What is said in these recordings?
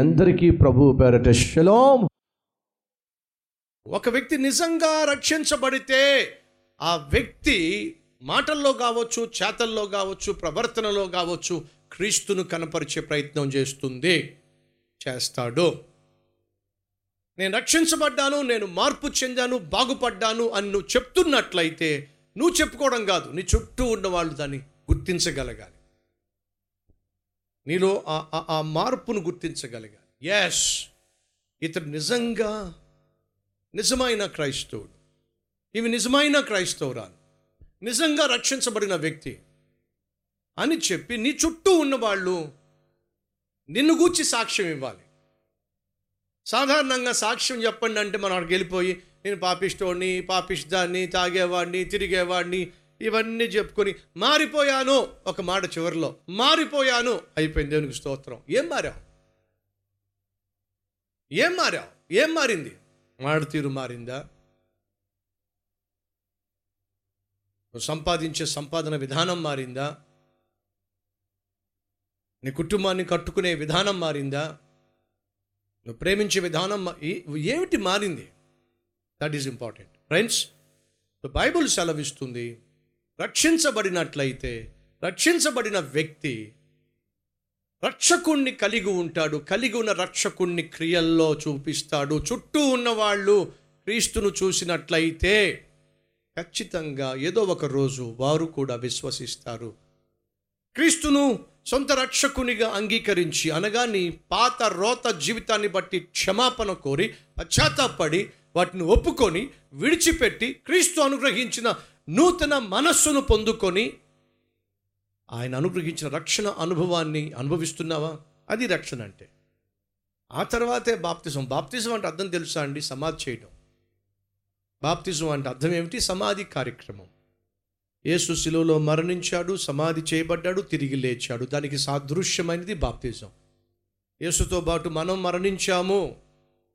అందరికీ ప్రభు పేరట శలోం ఒక వ్యక్తి నిజంగా రక్షించబడితే ఆ వ్యక్తి మాటల్లో కావచ్చు చేతల్లో కావచ్చు ప్రవర్తనలో కావచ్చు క్రీస్తును కనపరిచే ప్రయత్నం చేస్తుంది చేస్తాడు. నేను రక్షించబడ్డాను నేను మార్పు చెందాను బాగుపడ్డాను అని నువ్వు చెప్తున్నట్లయితే నువ్వు చెప్పుకోవడం కాదు నీ చుట్టూ ఉన్న వాళ్ళు దాన్ని గుర్తించగలగాలి. నీలో ఆ- ఆ- ఆ మార్పును గుర్తించగలగాలి ఎస్ ఇతడు నిజంగా నిజమైన క్రైస్తవుడు. ఇవి నిజమైన క్రైస్తవురాలు. నిజంగా రక్షించబడిన వ్యక్తి అని చెప్పి నీ చుట్టూ ఉన్నవాళ్ళు నిన్ను గూర్చి సాక్ష్యం ఇవ్వాలి. సాధారణంగా సాక్ష్యం చెప్పండి అంటే మనం అక్కడికి వెళ్ళిపోయి నేను పాపిస్తోడిని పాపిస్తాన్ని తాగేవాడిని తిరిగేవాడిని ఇవన్నీ చెప్పుకొని మారిపోయాను ఒక మాట చివరిలో. మారిపోయాను అయిపోయింది దేవునికి స్తోత్రం. ఏం మారావు? ఏం మారావు? ఏం మారింది? మాట తీరు మారిందా? నువ్వు సంపాదించే సంపాదన విధానం మారిందా? నీ కుటుంబాన్ని కట్టుకునే విధానం మారిందా? నువ్వు ప్రేమించే విధానం ఏమిటి మారింది? That is important friends Bible సెలవిస్తుంది. రక్షించబడినట్లయితే రక్షించబడిన వ్యక్తి రక్షకుణ్ణి కలిగి ఉంటాడు కలిగి ఉన్న రక్షకుణ్ణి క్రియల్లో చూపిస్తాడు. చుట్టూ ఉన్నవాళ్ళు క్రీస్తును చూసినట్లయితే ఖచ్చితంగా ఏదో ఒక రోజు వారు కూడా విశ్వసిస్తారు. క్రీస్తును సొంత రక్షకునిగా అంగీకరించి అనగా నీ పాత రోత జీవితాన్ని బట్టి క్షమాపణ కోరి పశ్చాత్తాపడి వాటిని ఒప్పుకొని విడిచిపెట్టి క్రీస్తు అనుగ్రహించిన నూతన మనస్సును పొందుకొని ఆయన అనుగ్రహించిన రక్షణ అనుభవాన్ని అనుభవిస్తున్నావా? అది రక్షణ అంటే. ఆ తర్వాతే బాప్తిజం బాప్తిజం అంటే అర్థం తెలుసా అండి? సమాధి చేయడం బాప్తిజం అంటే అర్థం ఏమిటి? సమాధి కార్యక్రమం. యేసు శిలువలో మరణించాడు సమాధి చేయబడ్డాడు తిరిగి లేచాడు. దానికి సాదృశ్యమైనది బాప్తిజం యేసుతో పాటు మనం మరణించాము.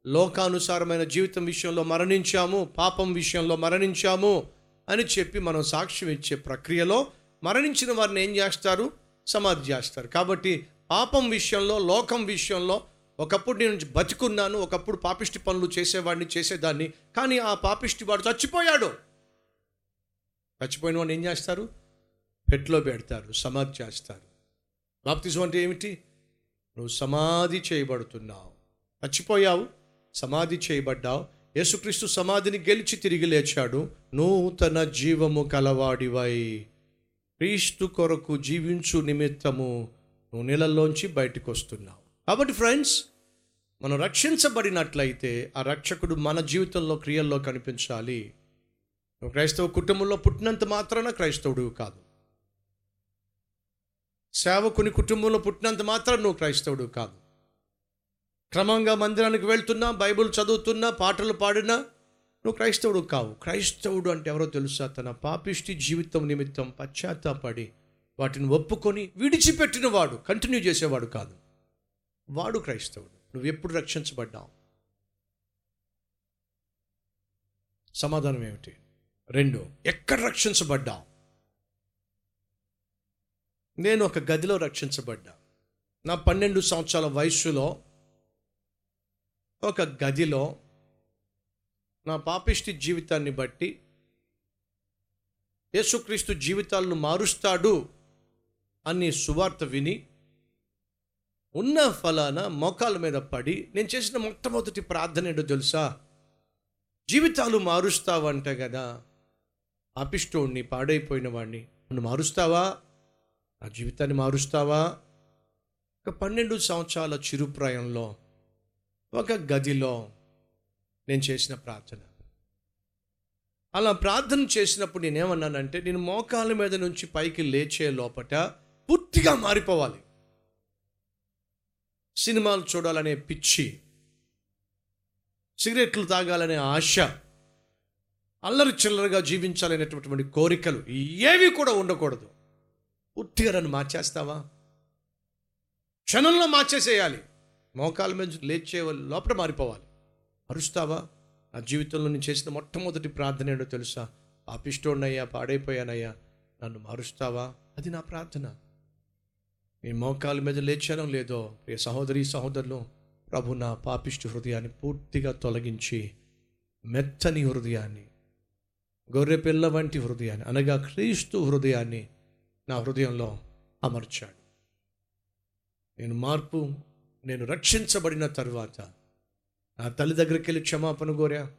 లోకానుసారమైన జీవితం విషయంలో మరణించాము. పాపం విషయంలో మరణించాము. అని చెప్పి మనం సాక్ష్యం ఇచ్చే ప్రక్రియలో మరణించిన వారిని ఏం చేస్తారు? సమాధి చేస్తారు. కాబట్టి పాపం విషయంలో లోకం విషయంలో ఒకప్పుడు నేను బతికున్నాను ఒకప్పుడు పాపిష్టి పనులు చేసేవాడిని చేసేదాన్ని కానీ ఆ పాపిష్టి వాడు చచ్చిపోయాడు. చచ్చిపోయిన వాడిని ఏం చేస్తారు? పెట్లో పెడతారు సమాధి చేస్తారు. బాప్తిజం అంటే ఏమిటి? నువ్వు సమాధి చేయబడుతున్నావు. చచ్చిపోయావు సమాధి చేయబడ్డావు యేసుక్రీస్తు సమాధిని గెలిచి తిరిగి లేచాడు. నూతన జీవము కలవాడివై. క్రీస్తు కొరకు జీవించు నిమిత్తము నువ్వు నీళ్ళల్లోంచి బయటకు వస్తున్నావు కాబట్టి ఫ్రెండ్స్ మనం రక్షించబడినట్లయితే ఆ రక్షకుడు మన జీవితంలో క్రియల్లో కనిపించాలి. నువ్వు క్రైస్తవ కుటుంబంలో పుట్టినంత మాత్రాన క్రైస్తవుడు కాదు. సేవకుని కుటుంబంలో పుట్టినంత మాత్రం నువ్వు క్రైస్తవుడు కాదు. క్రమంగా మందిరానికి వెళ్తున్నా బైబిల్ చదువుతున్నా పాటలు పాడినా నువ్వు క్రైస్తవుడు కావు. క్రైస్తవుడు అంటే ఎవరో తెలుసా? తన పాపిష్టి జీవితం నిమిత్తం పశ్చాత్తాపడి వాటిని ఒప్పుకొని విడిచిపెట్టిన వాడు కంటిన్యూ చేసేవాడు కాదు. వాడు క్రైస్తవుడు. నువ్వు ఎప్పుడు రక్షించబడ్డావు? సమాధానం ఏమిటి? రెండు ఎక్కడ రక్షించబడ్డావు? నేను ఒక గదిలో రక్షించబడ్డా. నా పన్నెండు సంవత్సరాల వయస్సులో ఒక గదిలో నా పాపిష్టి జీవితాన్ని బట్టి యేసుక్రీస్తు జీవితాలను మారుస్తాడు అని సువార్త విని ఉన్న ఫలాన మోకాల మీద పడి నేను చేసిన మొట్టమొదటి ప్రార్థన ఏంటో తెలుసా? జీవితాలు మారుస్తావంట కదా. పాపిష్టోడిని పాడైపోయిన వాడిని నన్ను మారుస్తావా? నా జీవితాన్ని మారుస్తావా? ఒక పన్నెండు సంవత్సరాల చిరుప్రాయంలో ఒక గదిలో నేను చేసిన ప్రార్థన. అలా ప్రార్థన చేసినప్పుడు నేనేమన్నానంటే నేను మోకాల మీద నుంచి పైకి లేచే లోపట పూర్తిగా మారిపోవాలి. సినిమాలు చూడాలనే పిచ్చి సిగరెట్లు తాగాలనే ఆశ అల్లరి చిల్లరగా జీవించాలనేటటువంటి కోరికలు ఏవి కూడా ఉండకూడదు. పూర్తిగా నన్ను మార్చేస్తావా? క్షణంలో మార్చేసేయాలి. మోకాల మీద లేచే లోపల మారిపోవాలి. అరుస్తావా? నా జీవితంలో నేను చేసిన మొట్టమొదటి ప్రార్థన ఏంటో తెలుసా? పాపిష్టోడినయ్యా పాడైపోయానయ్యా నన్ను మారుస్తావా? అది నా ప్రార్థన. నేను మోకాల మీద లేచానో లేదో ప్రియ సహోదరి సహోదరులు ప్రభు నా పాపిష్టి హృదయాన్ని పూర్తిగా తొలగించి మెత్తని హృదయాన్ని గొర్రె పిల్ల వంటి హృదయాన్ని అనగా క్రీస్తు హృదయాన్ని నా హృదయంలో అమర్చాడు. నేను మార్పు నేను రక్షించబడిన తర్వాత నా తల్లి దగ్గరికి వెళ్ళి క్షమాపణ కోరా.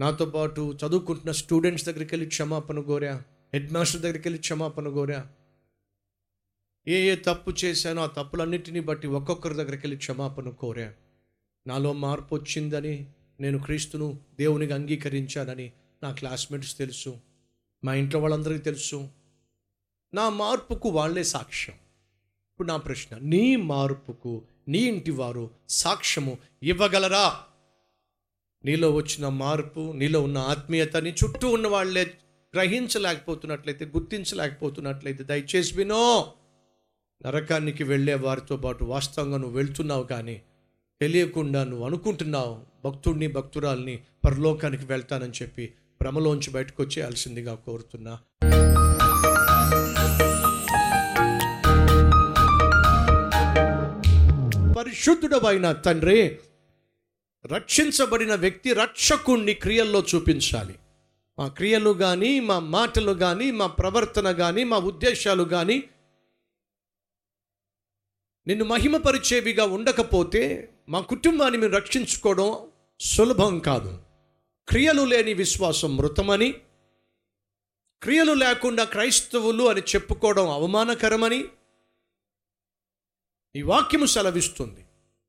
నాతో పాటు చదువుకుంటున్న స్టూడెంట్స్ దగ్గరికి వెళ్ళి క్షమాపణ కోరా. హెడ్ మాస్టర్ దగ్గరికి వెళ్ళి క్షమాపణ కోరా. ఏ ఏ తప్పు చేశానో ఆ తప్పులన్నిటిని బట్టి ఒక్కొక్కరి దగ్గరికి వెళ్ళి క్షమాపణ కోరా. నాలో మార్పు వచ్చిందని నేను క్రీస్తును దేవునికి అంగీకరించానని నా క్లాస్మేట్స్ తెలుసు. మా ఇంట్లో వాళ్ళందరికీ తెలుసు. నా మార్పుకు వాళ్ళే సాక్ష్యం. ఇప్పుడు నా ప్రశ్న నీ మార్పుకు నీ ఇంటి వారు సాక్ష్యము ఇవ్వగలరా? నీలో వచ్చిన మార్పు నీలో ఉన్న ఆత్మీయతని చుట్టూ ఉన్న వాళ్ళే గ్రహించలేకపోతున్నట్లయితే గుర్తించలేకపోతున్నట్లయితే దయచేసి వినో. నరకానికి వెళ్ళే వారితో పాటు వాస్తవంగా నువ్వు వెళ్తున్నావు కానీ తెలియకుండా నువ్వు అనుకుంటున్నావు భక్తుడిని భక్తురాల్ని పరలోకానికి వెళ్తానని చెప్పి భ్రమలోంచి బయటకు వచ్చేయాల్సిందిగా కోరుతున్నా. పరిశుద్ధుడమైన తండ్రి రక్షించబడిన వ్యక్తి రక్షకుణ్ణి క్రియల్లో చూపించాలి. మా క్రియలు కానీ మా మాటలు కానీ మా ప్రవర్తన కానీ మా ఉద్దేశాలు కానీ నిన్ను మహిమపరిచేవిగా ఉండకపోతే మా కుటుంబాన్ని మేము రక్షించుకోవడం సులభం కాదు. క్రియలు లేని విశ్వాసం మృతమని క్రియలు లేకుండా క్రైస్తవులు అని చెప్పుకోవడం అవమానకరమని ఈ వాక్యము సెలవిస్తుంది.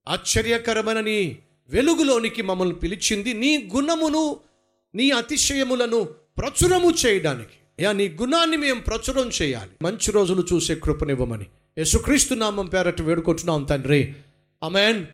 ఆశ్చర్యకరమైన నీ వెలుగులోనికి మమ్మల్ని పిలిచింది. నీ గుణమును నీ అతిశయములను ప్రచురము చేయడానికి. యా నీ గుణాన్ని మేము ప్రచురం చేయాలి. మంచి రోజులు చూసే కృపనివ్వమని. యేసుక్రీస్తు నామం పేరటి వేడుకుంటున్నాం తండ్రి. అమెన్